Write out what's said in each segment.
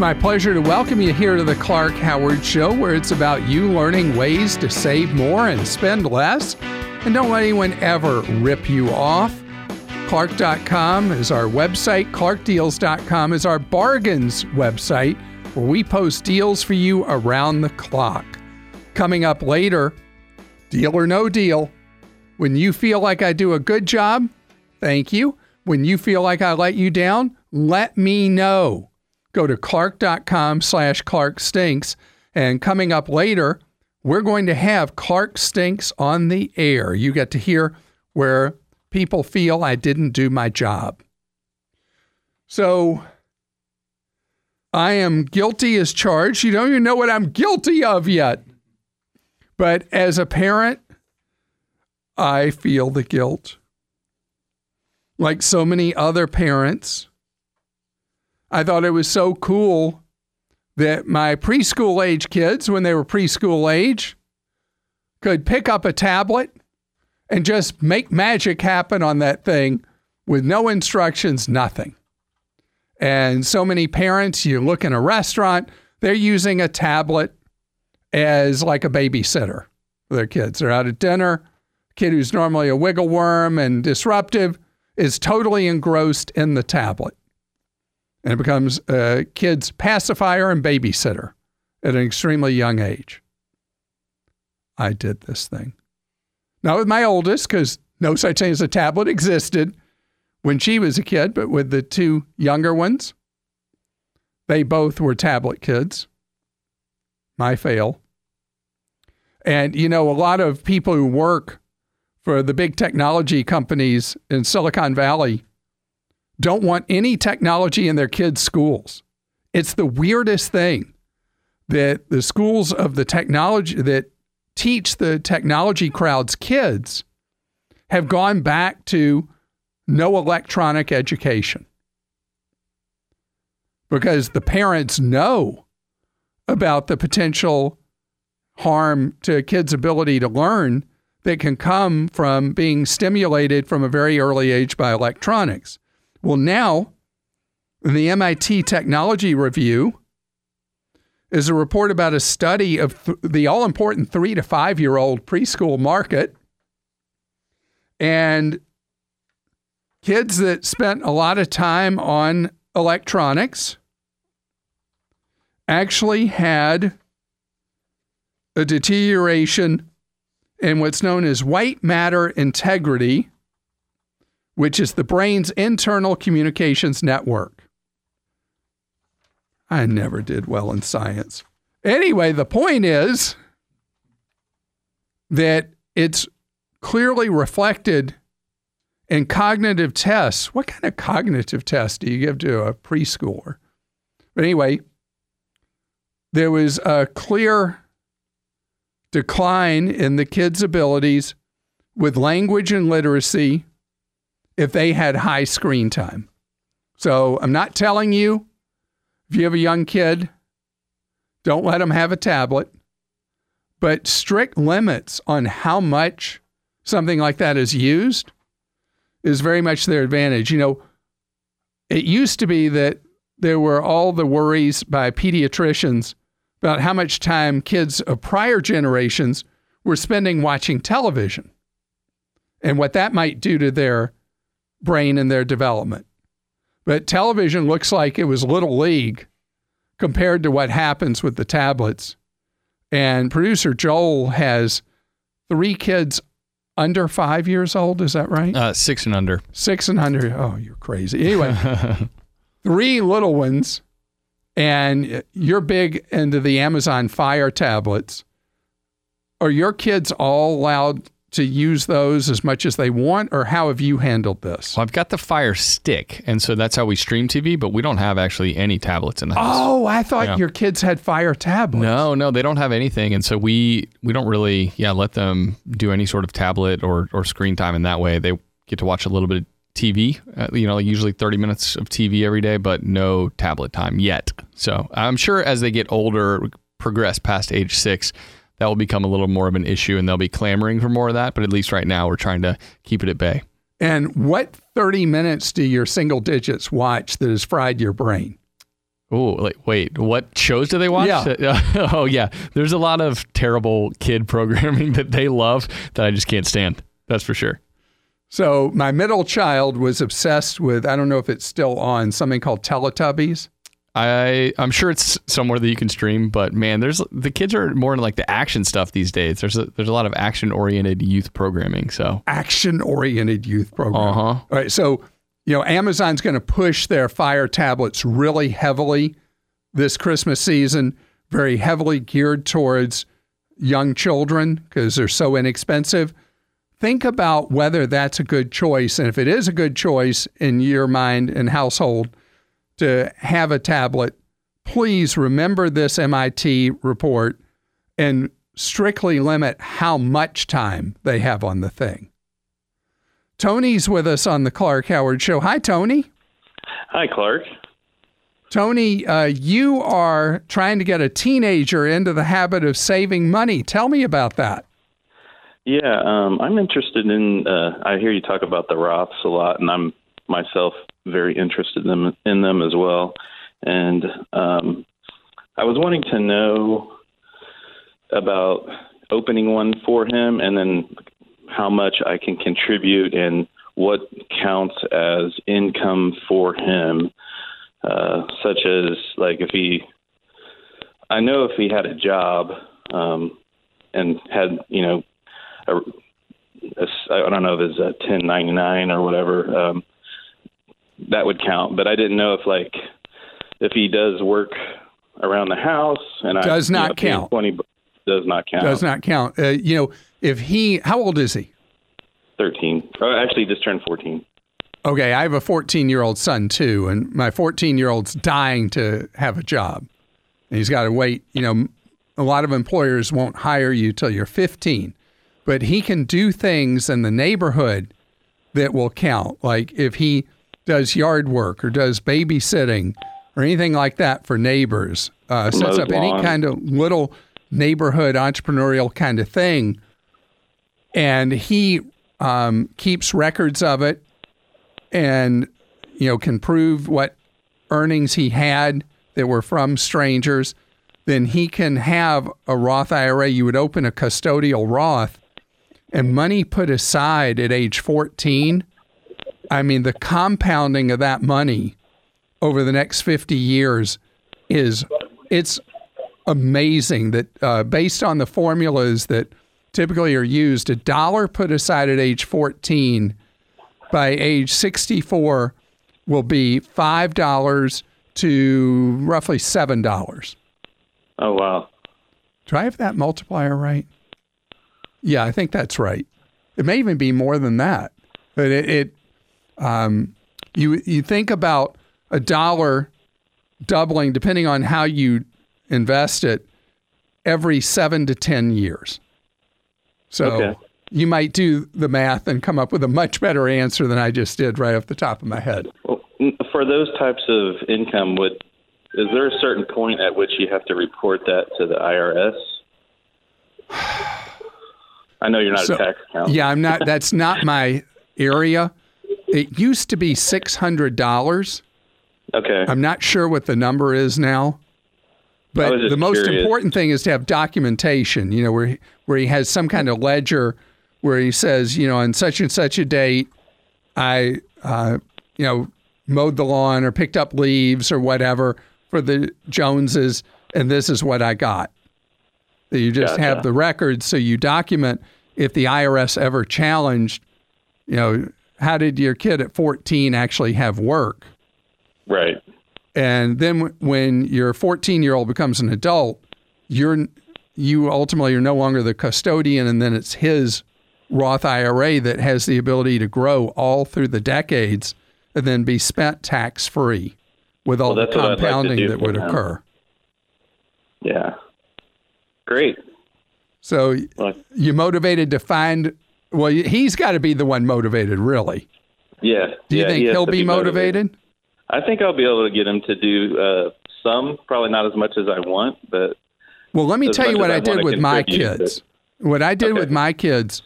My pleasure to welcome you here to the Clark Howard Show, where it's about you learning ways to save more and spend less. And don't let anyone ever rip you off. Clark.com is our website. ClarkDeals.com is our bargains website, where we post deals for you around the clock. Coming up later, deal or no deal. When you feel like I do a good job, thank you. When you feel like I let you down, let me know go to clark.com slash clark stinks. And coming up later we're going to have clark stinks on the air. You get to hear where people feel i didn't do my job. So i am guilty as charged. You don't even know what i'm guilty of yet. But as a parent i feel the guilt. Like so many other parents I thought it was so cool that my preschool age kids, when they were preschool age, could pick up a tablet and just make magic happen on that thing with no instructions, nothing. And so many parents, you look in a restaurant, they're using a tablet as like a babysitter for their kids. They're out at dinner. Kid who's normally a wiggle worm and disruptive is totally engrossed in the tablet and it becomes a kid's pacifier and babysitter at an extremely young age. I did this thing. Not with my oldest, because no such thing as a tablet existed when she was a kid, but with the two younger ones, they both were tablet kids. My fail. And, you know, a lot of people who work for the big technology companies in Silicon Valley don't want any technology in their kids' schools. It's the weirdest thing that the schools of the technology that teach the technology crowd's kids have gone back to no electronic education because the parents know about the potential harm to kid's ability to learn that can come from being stimulated from a very early age by electronics. Well, now, in the MIT Technology Review is a report about a study of th- the all important three to five year old preschool market. And kids that spent a lot of time on electronics actually had a deterioration in what's known as white matter integrity which is the brain's internal communications network. I never did well in science. Anyway, the point is that it's clearly reflected in cognitive tests. What kind of cognitive test do you give to a preschooler? But anyway, there was a clear decline in the kids' abilities with language and literacy if they had high screen time. So I'm not telling you if you have a young kid, don't let them have a tablet, but strict limits on how much something like that is used is very much their advantage. You know, it used to be that there were all the worries by pediatricians about how much time kids of prior generations were spending watching television and what that might do to their brain in their development. But television looks like it was little league compared to what happens with the tablets. And producer Joel has three kids under five years old. Is that right? Uh, six and under. Six and under. Oh, you're crazy. Anyway, three little ones, and you're big into the Amazon Fire tablets. Are your kids all allowed to use those as much as they want, or how have you handled this? Well, I've got the Fire Stick, and so that's how we stream TV. But we don't have actually any tablets in the house. Oh, I thought Yeah. your kids had Fire tablets. No, no, they don't have anything, and so we we don't really yeah let them do any sort of tablet or or screen time in that way. They get to watch a little bit of TV, uh, you know, like usually thirty minutes of TV every day, but no tablet time yet. So I'm sure as they get older, progress past age six, that will become a little more of an issue, and they'll be clamoring for more of that. But at least right now, we're trying to keep it at bay. And what 30 minutes do your single digits watch that has fried your brain? Oh, like, wait, what shows do they watch? Yeah. oh, yeah. There's a lot of terrible kid programming that they love that I just can't stand. That's for sure. So, my middle child was obsessed with, I don't know if it's still on, something called Teletubbies. I I'm sure it's somewhere that you can stream, but man, there's the kids are more into like the action stuff these days. There's a there's a lot of action oriented youth programming. So Action oriented youth programming. uh huh. All right. So, you know, Amazon's going to push their Fire tablets really heavily this Christmas season, very heavily geared towards young children because they're so inexpensive. Think about whether that's a good choice. And if it is a good choice in your mind and household to have a tablet, please remember this MIT report and strictly limit how much time they have on the thing. Tony's with us on the Clark Howard Show. Hi, Tony. Hi, Clark. Tony, uh, you are trying to get a teenager into the habit of saving money. Tell me about that. Yeah, um, I'm interested in. Uh, I hear you talk about the Roths a lot, and I'm myself very interested in them, in them as well. And um, I was wanting to know about opening one for him, and then how much I can contribute, and what counts as income for him. Uh, such as like if he, I know if he had a job um, and had you know I don't know if it's a 1099 or whatever, um, that would count. But I didn't know if like if he does work around the house and I Does you not know, count. Twenty does not count. Does not count. Uh, you know, if he, how old is he? Thirteen. Oh, actually, just turned fourteen. Okay, I have a 14 year old son too, and my 14 year old's dying to have a job. And he's got to wait. You know, a lot of employers won't hire you till you're 15, but he can do things in the neighborhood that will count. Like if he does yard work or does babysitting or anything like that for neighbors, uh, sets up any lawn. kind of little neighborhood entrepreneurial kind of thing, and he um, keeps records of it and you know can prove what earnings he had that were from strangers, then he can have a Roth IRA. You would open a custodial Roth and money put aside at age 14. I mean, the compounding of that money over the next 50 years is it's amazing that uh, based on the formulas that typically are used, a dollar put aside at age 14 by age 64 will be $5 to roughly $7. Oh wow. Do I have that multiplier right? Yeah, I think that's right. It may even be more than that. But it, it um, you you think about a dollar doubling depending on how you invest it every seven to ten years. So Okay. you might do the math and come up with a much better answer than I just did right off the top of my head. Well, for those types of income, would is there a certain point at which you have to report that to the IRS? I know you're not So- a tax accountant. Yeah, I'm not. That's not my area. It used to be six hundred dollars. Okay. I'm not sure what the number is now. But the most curious. important thing is to have documentation. You know, where he, where he has some kind of ledger where he says, you know, on such and such a date, I, uh, you know, mowed the lawn or picked up leaves or whatever for the Joneses, and this is what I got. You just have the records, so you document if the IRS ever challenged, you know, how did your kid at 14 actually have work? Right. And then when your 14 year old becomes an adult, you're you ultimately are no longer the custodian, and then it's his Roth IRA that has the ability to grow all through the decades and then be spent tax free with all Well, the that's like compounding that would occur. Yeah. Great. So Well, you motivated to find well he's got to be the one motivated really. yeah. Do you yeah, think he he'll to be motivated? I think I'll be able to get him to do uh, some, probably not as much as I want, but Well, let me tell you what I I did with my kids. What I did Okay. with my kids,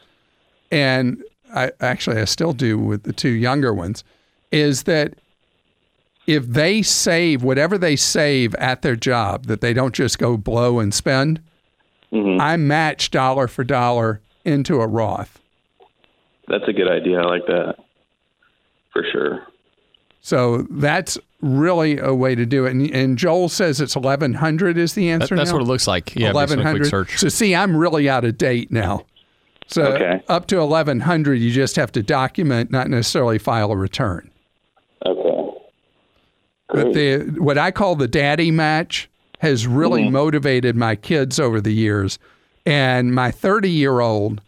and I actually I still do with the two younger ones, is that if they save whatever they save at their job, that they don't just go blow and spend, mhm. I match dollar for dollar into a Roth. That's a good idea. I like that for sure. So that's really a way to do it. And, and Joel says it's eleven hundred is the That- answer. that's now? what it looks like. Yeah, based on a quick 1100. search. So see, I'm really out of date now. So Okay. up to 1100, you just have to document, not necessarily file a return. Okay. But the what I call the daddy match has really mm-hmm. motivated my kids over the years. And my 30 year old,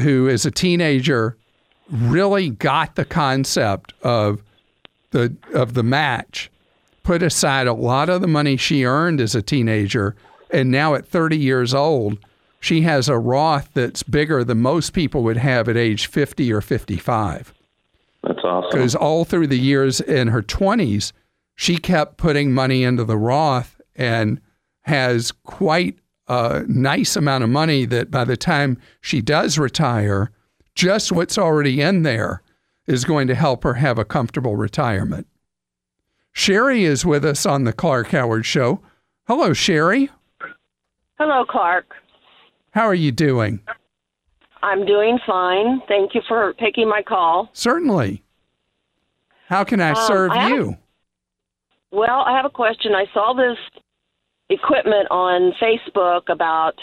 who is a teenager, really got the concept of the of the match, put aside a lot of the money she earned as a teenager, and now at 30 years old, she has a Roth that's bigger than most people would have at age 50 or 55 That's awesome. because all through the years in her 20s, she kept putting money into the Roth and has quite a nice amount of money that by the time she does retire, just what's already in there is going to help her have a comfortable retirement. Sherry is with us on the Clark Howard Show. Hello, Sherry. Hello, Clark. How are you doing? I'm doing fine. Thank you for taking my call. Certainly. How can I Um, serve I have- you? Well, I have a question. I saw this equipment on Facebook about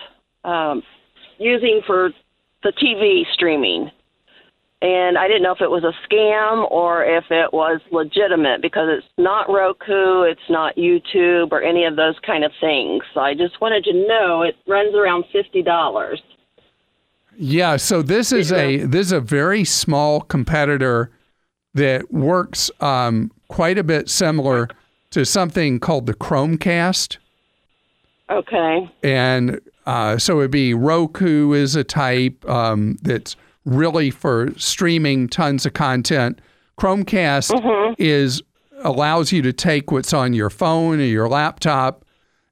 um, using for the TV streaming. And I didn't know if it was a scam or if it was legitimate because it's not Roku, it's not YouTube or any of those kind of things. So I just wanted to know it runs around $50. Yeah, so this is a this is a very small competitor that works um, quite a bit similar to something called the Chromecast, Okay. and uh, so it'd be Roku is a type um, that's really for streaming tons of content. Chromecast is allows you to take what's on your phone or your laptop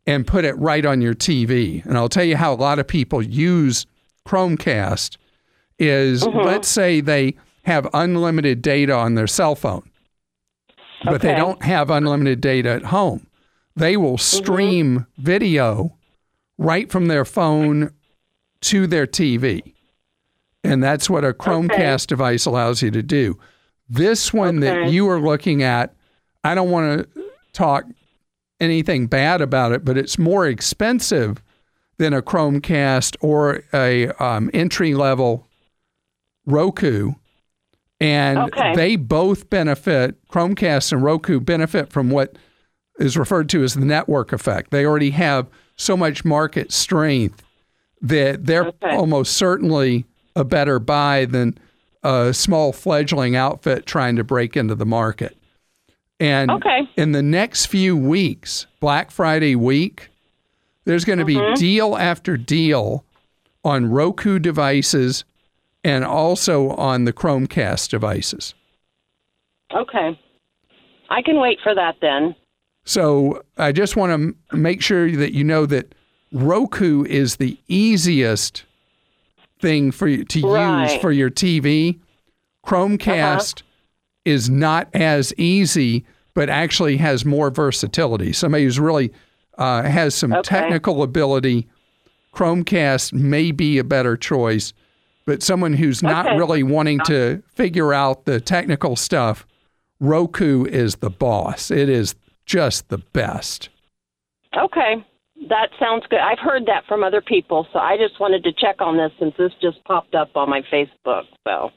and put it right on your TV. And I'll tell you how a lot of people use Chromecast is let's say they have unlimited data on their cell phone, but they don't have unlimited data at home. They will stream video right from their phone to their TV. And that's what a Chromecast device allows you to do. This one that you are looking at, I don't want to talk anything bad about it, but it's more expensive than a Chromecast or a um, entry level Roku. And Okay. they both benefit, Chromecast and Roku benefit from what is referred to as the network effect. They already have so much market strength that they're Okay. almost certainly a better buy than a small fledgling outfit trying to break into the market. And Okay. in the next few weeks, Black Friday week, there's going to be mm-hmm. deal after deal on Roku devices and also on the Chromecast devices. Okay. I can wait for that then. So I just want to m- make sure that you know that Roku is the easiest thing for you to use for your TV. Chromecast is not as easy, but actually has more versatility. Somebody who's really uh, has some Okay. technical ability, Chromecast may be a better choice. But someone who's not Okay. really wanting to figure out the technical stuff, Roku is the boss. It is just the best. Okay. That sounds good. I've heard that from other people, so I just wanted to check on this since this just popped up on my Facebook. So,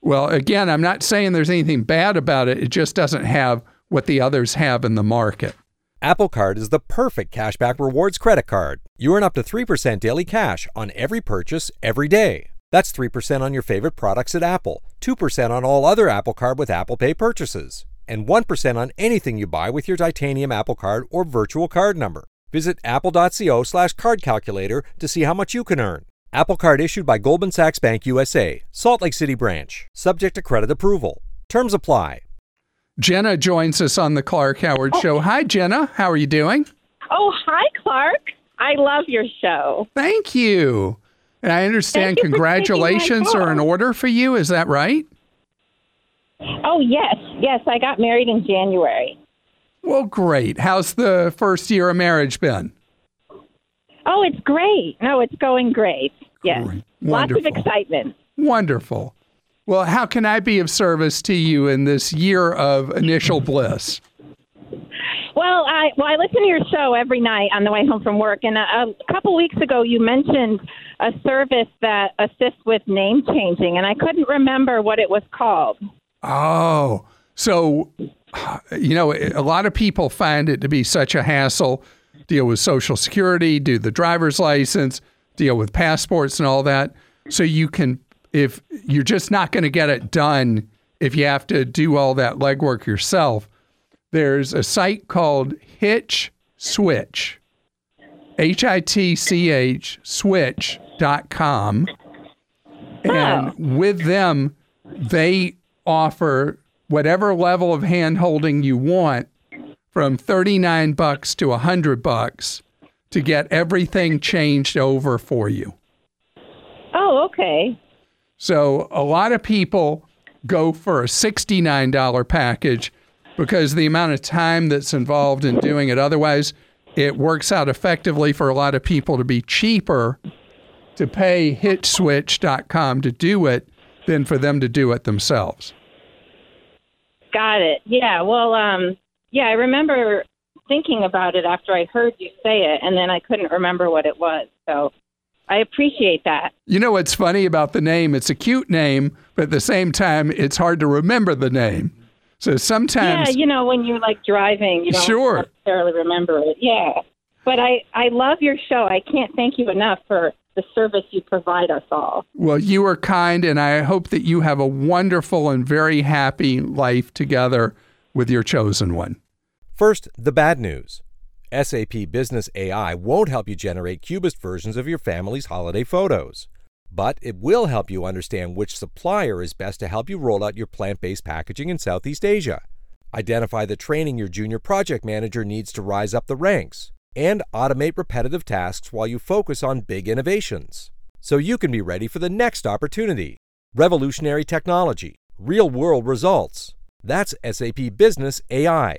Well, again, I'm not saying there's anything bad about it. It just doesn't have what the others have in the market. Apple Card is the perfect cashback rewards credit card. You earn up to 3% daily cash on every purchase every day. That's 3% on your favorite products at Apple, 2% on all other Apple Card with Apple Pay purchases, and 1% on anything you buy with your titanium Apple Card or virtual card number. Visit apple.co slash card calculator to see how much you can earn. Apple Card issued by Goldman Sachs Bank USA, Salt Lake City branch, subject to credit approval. Terms apply. Jenna joins us on the Clark Howard oh. Show. Hi, Jenna. How are you doing? Oh, hi, Clark. I love your show. Thank you. And I understand Thank you for taking my congratulations are in order for you. Is that right? Oh, yes. Yes, I got married in January. Well, great. How's the first year of marriage been? Oh, it's great. No, it's going great. Yes. Great. Lots of excitement. Wonderful. Well, how can I be of service to you in this year of initial bliss? Well, I well I listen to your show every night on the way home from work, and a, a couple weeks ago you mentioned a service that assists with name changing, and I couldn't remember what it was called. Oh, so, uh, you know, a lot of people find it to be such a hassle deal with Social Security, do the driver's license, deal with passports and all that. So you can, if you're just not going to get it done, if you have to do all that legwork yourself, there's a site called Hitch Switch, H I T C H switch.com. And with them, they offer whatever level of hand holding you want from 39 bucks to 100 bucks to get everything changed over for you. Oh, okay. So a lot of people go for a $69 package because the amount of time that's involved in doing it. Otherwise, it works out effectively for a lot of people to be cheaper to pay hitchswitch.com to do it than for them to do it themselves. Got it. Yeah. Well, um, yeah, I remember thinking about it after I heard you say it, and then I couldn't remember what it was. So I appreciate that. You know what's funny about the name? It's a cute name, but at the same time, it's hard to remember the name. So sometimes Yeah, you know, when you're like driving, you don't Sure. necessarily remember it. Yeah. But I, I love your show. I can't thank you enough for the service you provide us all. Well, you are kind, and I hope that you have a wonderful and very happy life together with your chosen one. First, the bad news. SAP Business AI won't help you generate cubist versions of your family's holiday photos. But it will help you understand which supplier is best to help you roll out your plant based packaging in Southeast Asia. Identify the training your junior project manager needs to rise up the ranks. And automate repetitive tasks while you focus on big innovations. So you can be ready for the next opportunity. Revolutionary technology, real world results. That's SAP Business AI.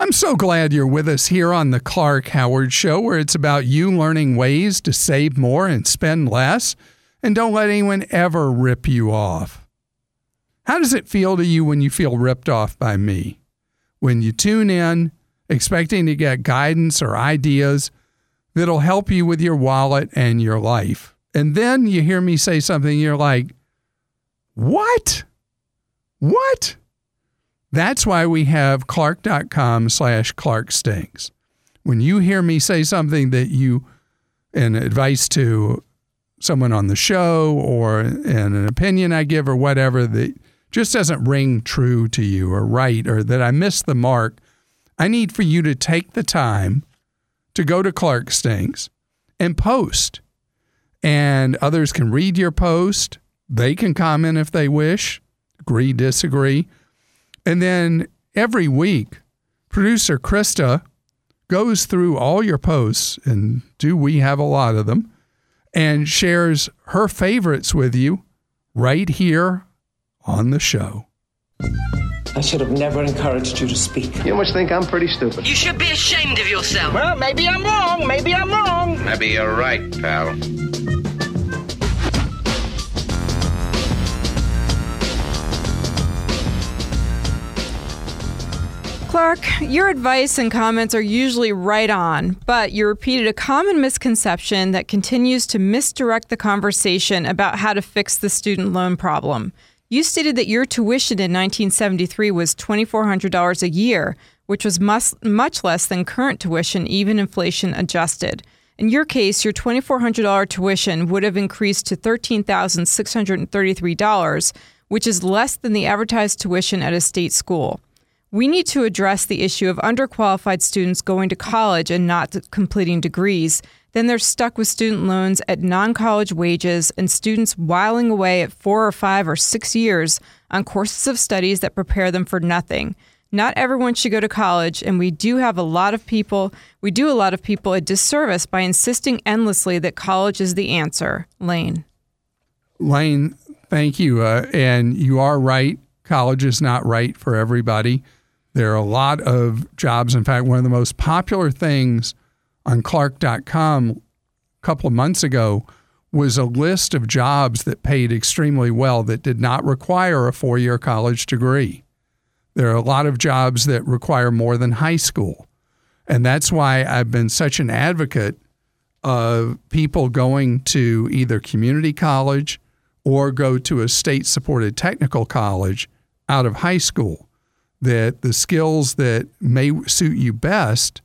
I'm so glad you're with us here on the Clark Howard Show, where it's about you learning ways to save more and spend less, and don't let anyone ever rip you off. How does it feel to you when you feel ripped off by me? When you tune in, expecting to get guidance or ideas that'll help you with your wallet and your life. And then you hear me say something, you're like, what? What? That's why we have clark.com slash clarkstinks. When you hear me say something that you, an advice to someone on the show or and an opinion I give or whatever that just doesn't ring true to you or right or that I missed the mark, I need for you to take the time to go to Clark Stinks and post. And others can read your post. They can comment if they wish, agree, disagree. And then every week, producer Christa goes through all your posts, and do we have a lot of them, and shares her favorites with you right here on the show. I should have never encouraged you to speak. You must think I'm pretty stupid. You should be ashamed of yourself. Well, maybe I'm wrong. Maybe I'm wrong. Maybe you're right, pal. Clark, your advice and comments are usually right on, but you repeated a common misconception that continues to misdirect the conversation about how to fix the student loan problem. You stated that your tuition in 1973 was $2,400 a year, which was much, much less than current tuition, even inflation adjusted. In your case, your $2,400 tuition would have increased to $13,633, which is less than the advertised tuition at a state school. We need to address the issue of underqualified students going to college and not completing degrees. Then they're stuck with student loans at non college wages and students whiling away at four or five or six years on courses of studies that prepare them for nothing. Not everyone should go to college, and we do have a lot of people, we do a lot of people a disservice by insisting endlessly that college is the answer. Lane. Lane, thank you. Uh, and you are right. College is not right for everybody. There are a lot of jobs. In fact, one of the most popular things on Clark.com a couple of months ago was a list of jobs that paid extremely well that did not require a four year college degree. There are a lot of jobs that require more than high school. And that's why I've been such an advocate of people going to either community college or go to a state supported technical college out of high school that the skills that may suit you best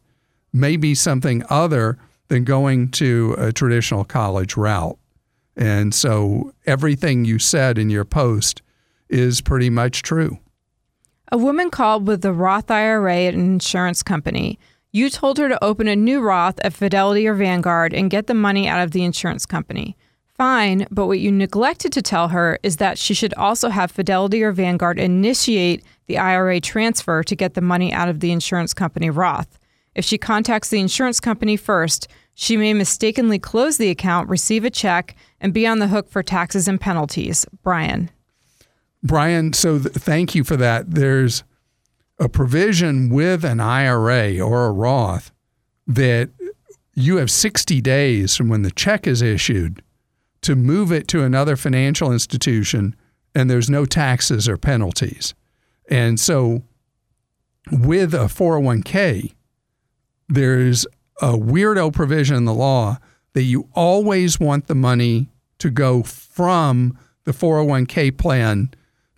may be something other than going to a traditional college route. And so everything you said in your post is pretty much true. A woman called with the Roth IRA at an insurance company. You told her to open a new Roth at Fidelity or Vanguard and get the money out of the insurance company. Fine, but what you neglected to tell her is that she should also have Fidelity or Vanguard initiate the IRA transfer to get the money out of the insurance company Roth. If she contacts the insurance company first, she may mistakenly close the account, receive a check, and be on the hook for taxes and penalties. Brian. Brian, so th- thank you for that. There's a provision with an IRA or a Roth that you have 60 days from when the check is issued to move it to another financial institution, and there's no taxes or penalties. And so with a 401k, there's a weirdo provision in the law that you always want the money to go from the 401k plan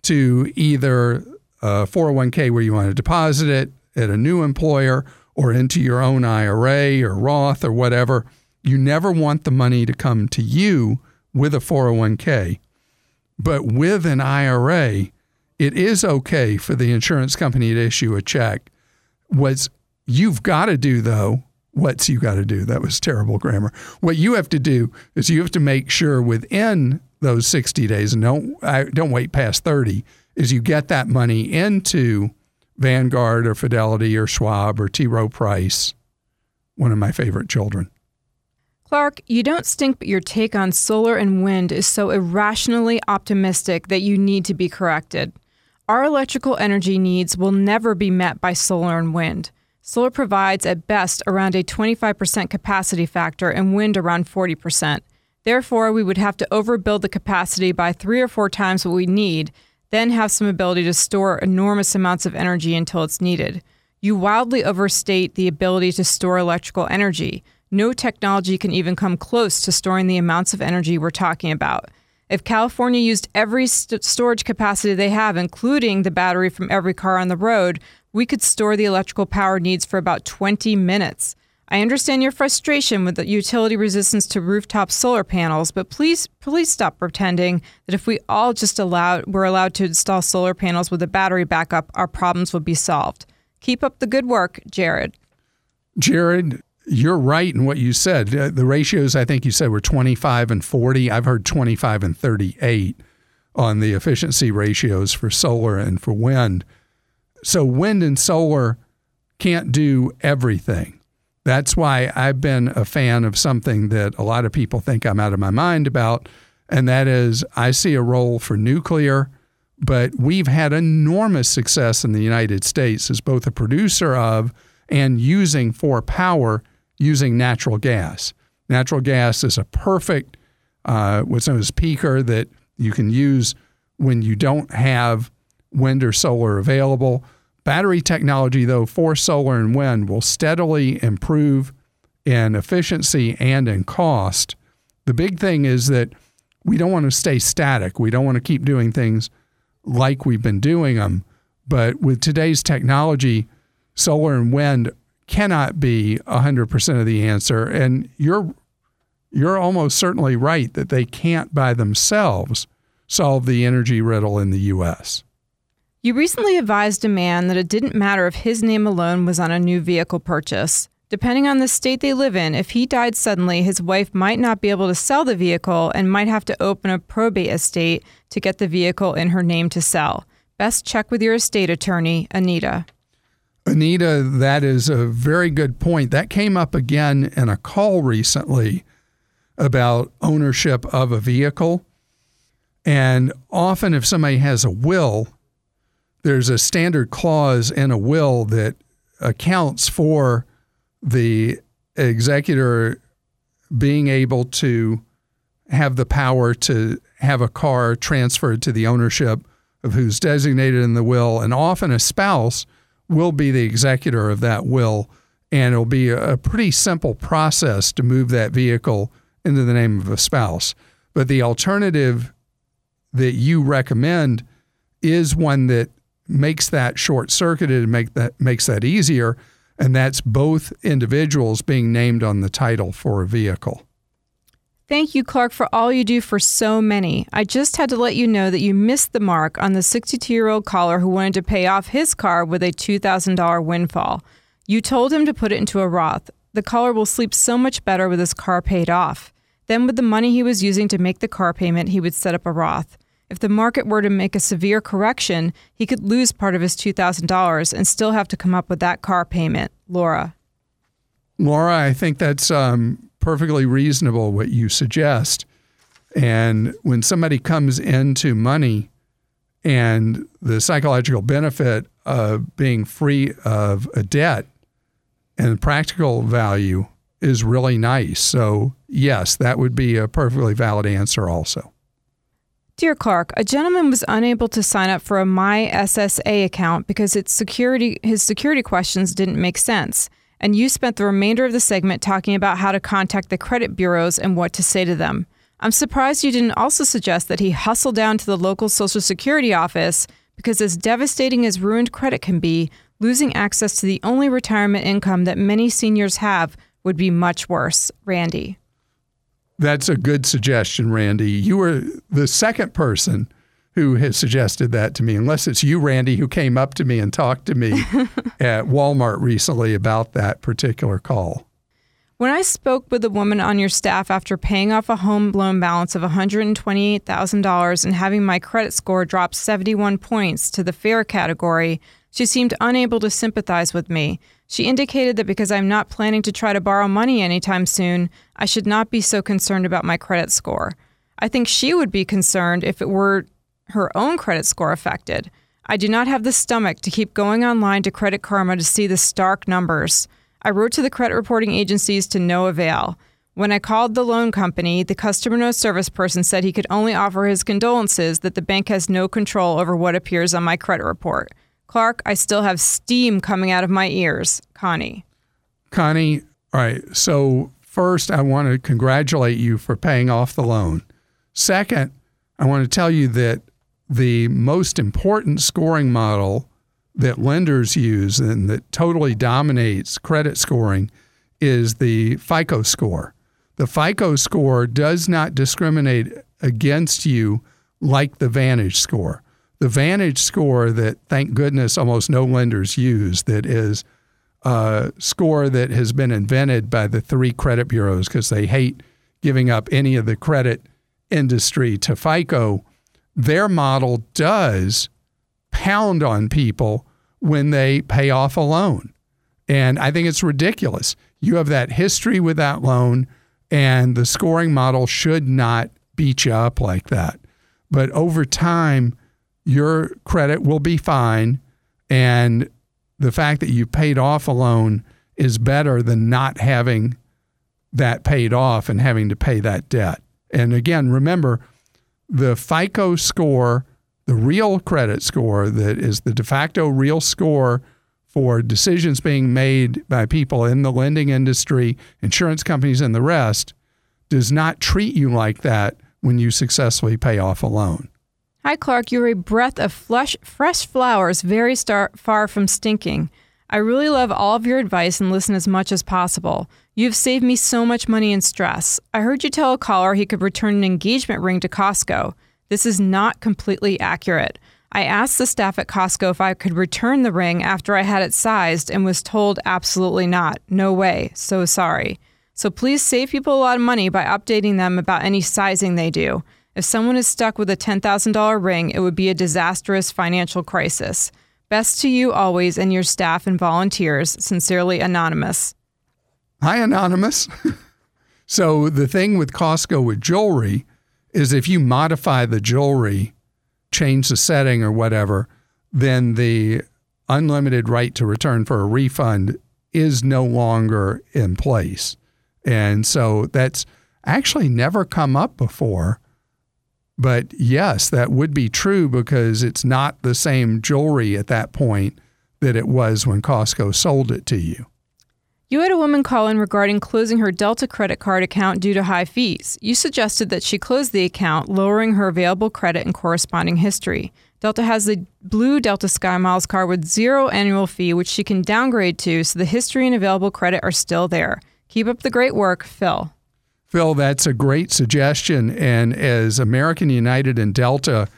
to either uh, a 401k where you want to deposit it at a new employer or into your own IRA or Roth or whatever. You never want the money to come to you with a 401k. But with an IRA, it is okay for the insurance company to issue a check. What's you've got to do though, what's you got to do? That was terrible grammar. What you have to do is you have to make sure within those 60 days and don't I, don't wait past 30 is you get that money into Vanguard or Fidelity or Schwab or T. Rowe Price, one of my favorite children. Clark, you don't stink, but your take on solar and wind is so irrationally optimistic that you need to be corrected. Our electrical energy needs will never be met by solar and wind. Solar provides at best around a 25% capacity factor and wind around 40%. Therefore, we would have to overbuild the capacity by three or four times what we need, then have some ability to store enormous amounts of energy until it's needed. You wildly overstate the ability to store electrical energy. No technology can even come close to storing the amounts of energy we're talking about. If California used every st- storage capacity they have, including the battery from every car on the road, we could store the electrical power needs for about 20 minutes. I understand your frustration with the utility resistance to rooftop solar panels, but please please stop pretending that if we all just allowed were allowed to install solar panels with a battery backup, our problems would be solved. Keep up the good work, Jared. Jared, you're right in what you said. Uh, the ratios I think you said were 25 and 40. I've heard 25 and 38 on the efficiency ratios for solar and for wind. So wind and solar can't do everything that's why I've been a fan of something that a lot of people think I'm out of my mind about, and that is I see a role for nuclear, but we've had enormous success in the United States as both a producer of and using for power using natural gas. Natural gas is a perfect, uh, what's known as peaker that you can use when you don't have wind or solar available. Battery technology, though, for solar and wind will steadily improve in efficiency and in cost. The big thing is that we don't want to stay static. We don't want to keep doing things like we've been doing them. But with today's technology, solar and wind cannot be 100% of the answer. And you're, you're almost certainly right that they can't by themselves solve the energy riddle in the U.S. You recently advised a man that it didn't matter if his name alone was on a new vehicle purchase. Depending on the state they live in, if he died suddenly, his wife might not be able to sell the vehicle and might have to open a probate estate to get the vehicle in her name to sell. Best check with your estate attorney, Anita. Anita, that is a very good point. That came up again in a call recently about ownership of a vehicle. And often, if somebody has a will, there's a standard clause in a will that accounts for the executor being able to have the power to have a car transferred to the ownership of who's designated in the will. And often a spouse will be the executor of that will. And it'll be a pretty simple process to move that vehicle into the name of a spouse. But the alternative that you recommend is one that makes that short circuited and make that makes that easier and that's both individuals being named on the title for a vehicle. Thank you, Clark, for all you do for so many. I just had to let you know that you missed the mark on the 62 year old caller who wanted to pay off his car with a $2,000 windfall. You told him to put it into a Roth. The caller will sleep so much better with his car paid off. Then, with the money he was using to make the car payment, he would set up a Roth. If the market were to make a severe correction, he could lose part of his $2,000 and still have to come up with that car payment. Laura. Laura, I think that's um, perfectly reasonable what you suggest. And when somebody comes into money and the psychological benefit of being free of a debt and the practical value is really nice. So, yes, that would be a perfectly valid answer also. Dear Clark, a gentleman was unable to sign up for a My SSA account because its security, his security questions didn't make sense. And you spent the remainder of the segment talking about how to contact the credit bureaus and what to say to them. I'm surprised you didn't also suggest that he hustle down to the local Social Security office because, as devastating as ruined credit can be, losing access to the only retirement income that many seniors have would be much worse. Randy. That's a good suggestion, Randy. You were the second person who has suggested that to me, unless it's you, Randy, who came up to me and talked to me at Walmart recently about that particular call. When I spoke with a woman on your staff after paying off a home loan balance of $128,000 and having my credit score drop 71 points to the fair category, she seemed unable to sympathize with me. She indicated that because I'm not planning to try to borrow money anytime soon, I should not be so concerned about my credit score. I think she would be concerned if it were her own credit score affected. I do not have the stomach to keep going online to Credit Karma to see the stark numbers. I wrote to the credit reporting agencies to no avail. When I called the loan company, the customer service person said he could only offer his condolences that the bank has no control over what appears on my credit report. Clark, I still have steam coming out of my ears. Connie. Connie, all right. So, first, I want to congratulate you for paying off the loan. Second, I want to tell you that the most important scoring model that lenders use and that totally dominates credit scoring is the FICO score. The FICO score does not discriminate against you like the Vantage score the Vantage score that, thank goodness, almost no lenders use, that is a score that has been invented by the three credit bureaus because they hate giving up any of the credit industry to FICO. Their model does pound on people when they pay off a loan. And I think it's ridiculous. You have that history with that loan, and the scoring model should not beat you up like that. But over time, your credit will be fine. And the fact that you paid off a loan is better than not having that paid off and having to pay that debt. And again, remember the FICO score, the real credit score that is the de facto real score for decisions being made by people in the lending industry, insurance companies, and the rest, does not treat you like that when you successfully pay off a loan. Hi, Clark. You're a breath of flush, fresh flowers, very star- far from stinking. I really love all of your advice and listen as much as possible. You've saved me so much money and stress. I heard you tell a caller he could return an engagement ring to Costco. This is not completely accurate. I asked the staff at Costco if I could return the ring after I had it sized and was told absolutely not. No way. So sorry. So please save people a lot of money by updating them about any sizing they do. If someone is stuck with a $10,000 ring, it would be a disastrous financial crisis. Best to you always and your staff and volunteers. Sincerely, Anonymous. Hi, Anonymous. so, the thing with Costco with jewelry is if you modify the jewelry, change the setting or whatever, then the unlimited right to return for a refund is no longer in place. And so that's actually never come up before. But yes, that would be true because it's not the same jewelry at that point that it was when Costco sold it to you. You had a woman call in regarding closing her Delta credit card account due to high fees. You suggested that she close the account, lowering her available credit and corresponding history. Delta has the blue Delta Sky Miles card with zero annual fee, which she can downgrade to, so the history and available credit are still there. Keep up the great work, Phil. Phil, that's a great suggestion. And as American United and Delta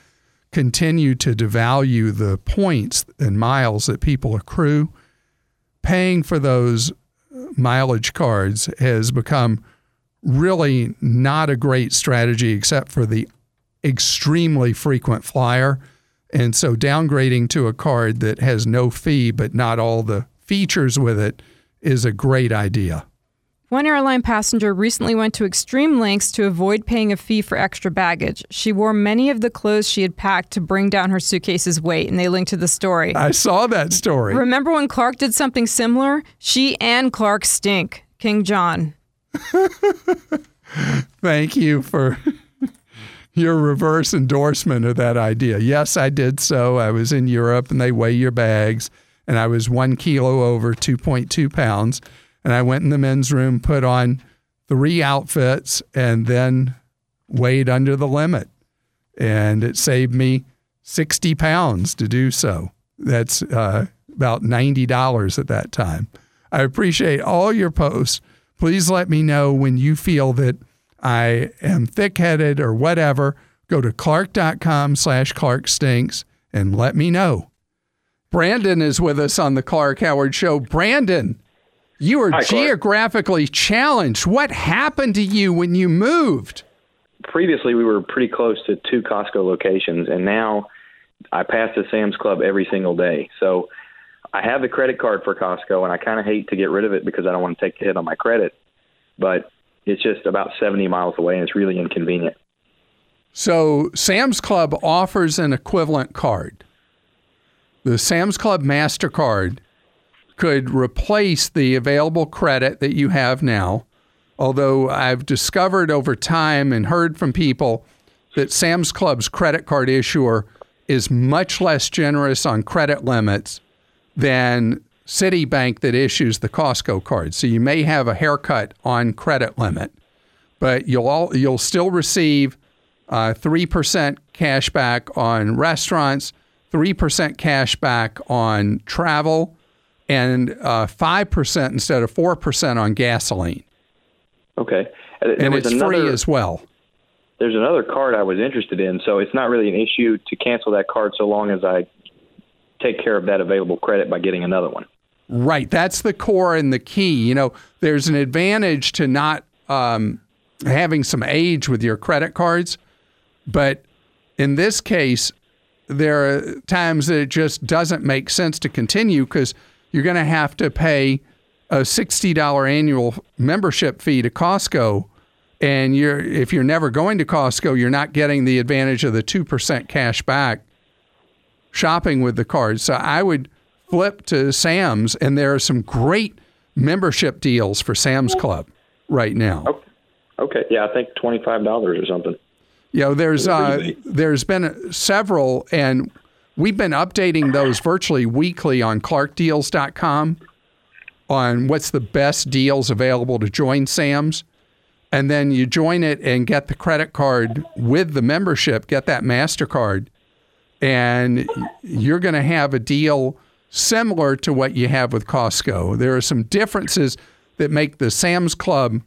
continue to devalue the points and miles that people accrue, paying for those mileage cards has become really not a great strategy except for the extremely frequent flyer. And so downgrading to a card that has no fee but not all the features with it is a great idea. One airline passenger recently went to extreme lengths to avoid paying a fee for extra baggage. She wore many of the clothes she had packed to bring down her suitcase's weight, and they linked to the story. I saw that story. Remember when Clark did something similar? She and Clark stink. King John. Thank you for your reverse endorsement of that idea. Yes, I did so. I was in Europe and they weigh your bags, and I was one kilo over 2.2 pounds and I went in the men's room, put on three outfits, and then weighed under the limit. And it saved me 60 pounds to do so. That's uh, about $90 at that time. I appreciate all your posts. Please let me know when you feel that I am thick headed or whatever. Go to clark.com slash clarkstinks and let me know. Brandon is with us on the Clark Howard Show. Brandon, you were Hi, geographically challenged. What happened to you when you moved? Previously, we were pretty close to two Costco locations, and now I pass the Sam's Club every single day. So I have the credit card for Costco, and I kind of hate to get rid of it because I don't want to take a hit on my credit. But it's just about 70 miles away, and it's really inconvenient. So Sam's Club offers an equivalent card. The Sam's Club MasterCard could replace the available credit that you have now. Although I've discovered over time and heard from people that Sam's Club's credit card issuer is much less generous on credit limits than Citibank that issues the Costco card. So you may have a haircut on credit limit, but you'll all, you'll still receive uh, three percent cash back on restaurants, three percent cash back on travel, and uh, five uh, percent instead of four percent on gasoline. Okay, there and it's another, free as well. There's another card I was interested in, so it's not really an issue to cancel that card so long as I take care of that available credit by getting another one. Right, that's the core and the key. You know, there's an advantage to not um, having some age with your credit cards, but in this case, there are times that it just doesn't make sense to continue because you're going to have to pay a $60 annual membership fee to Costco. And you're if you're never going to Costco, you're not getting the advantage of the 2% cash back shopping with the card. So I would flip to Sam's and there are some great membership deals for Sam's Club right now. Okay. okay. Yeah, I think $25 or something. You know, there's uh, there's been several and We've been updating those virtually weekly on clarkdeals.com on what's the best deals available to join Sam's. And then you join it and get the credit card with the membership, get that MasterCard, and you're going to have a deal similar to what you have with Costco. There are some differences that make the Sam's Club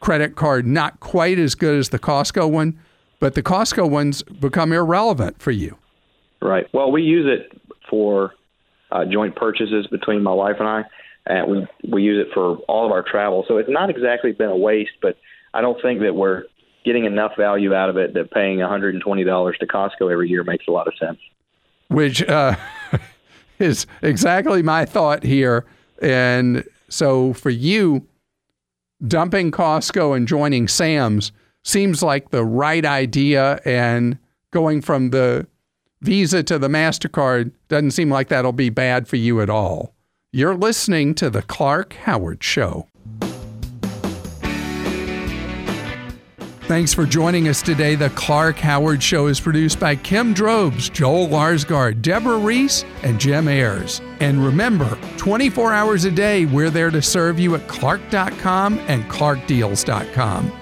credit card not quite as good as the Costco one, but the Costco ones become irrelevant for you. Right. Well, we use it for uh, joint purchases between my wife and I, and we we use it for all of our travel. So it's not exactly been a waste, but I don't think that we're getting enough value out of it that paying $120 to Costco every year makes a lot of sense. Which uh, is exactly my thought here. And so for you, dumping Costco and joining Sam's seems like the right idea. And going from the Visa to the MasterCard doesn't seem like that'll be bad for you at all. You're listening to The Clark Howard Show. Thanks for joining us today. The Clark Howard Show is produced by Kim Drobes, Joel Larsgaard, Deborah Reese, and Jim Ayers. And remember, 24 hours a day, we're there to serve you at clark.com and clarkdeals.com.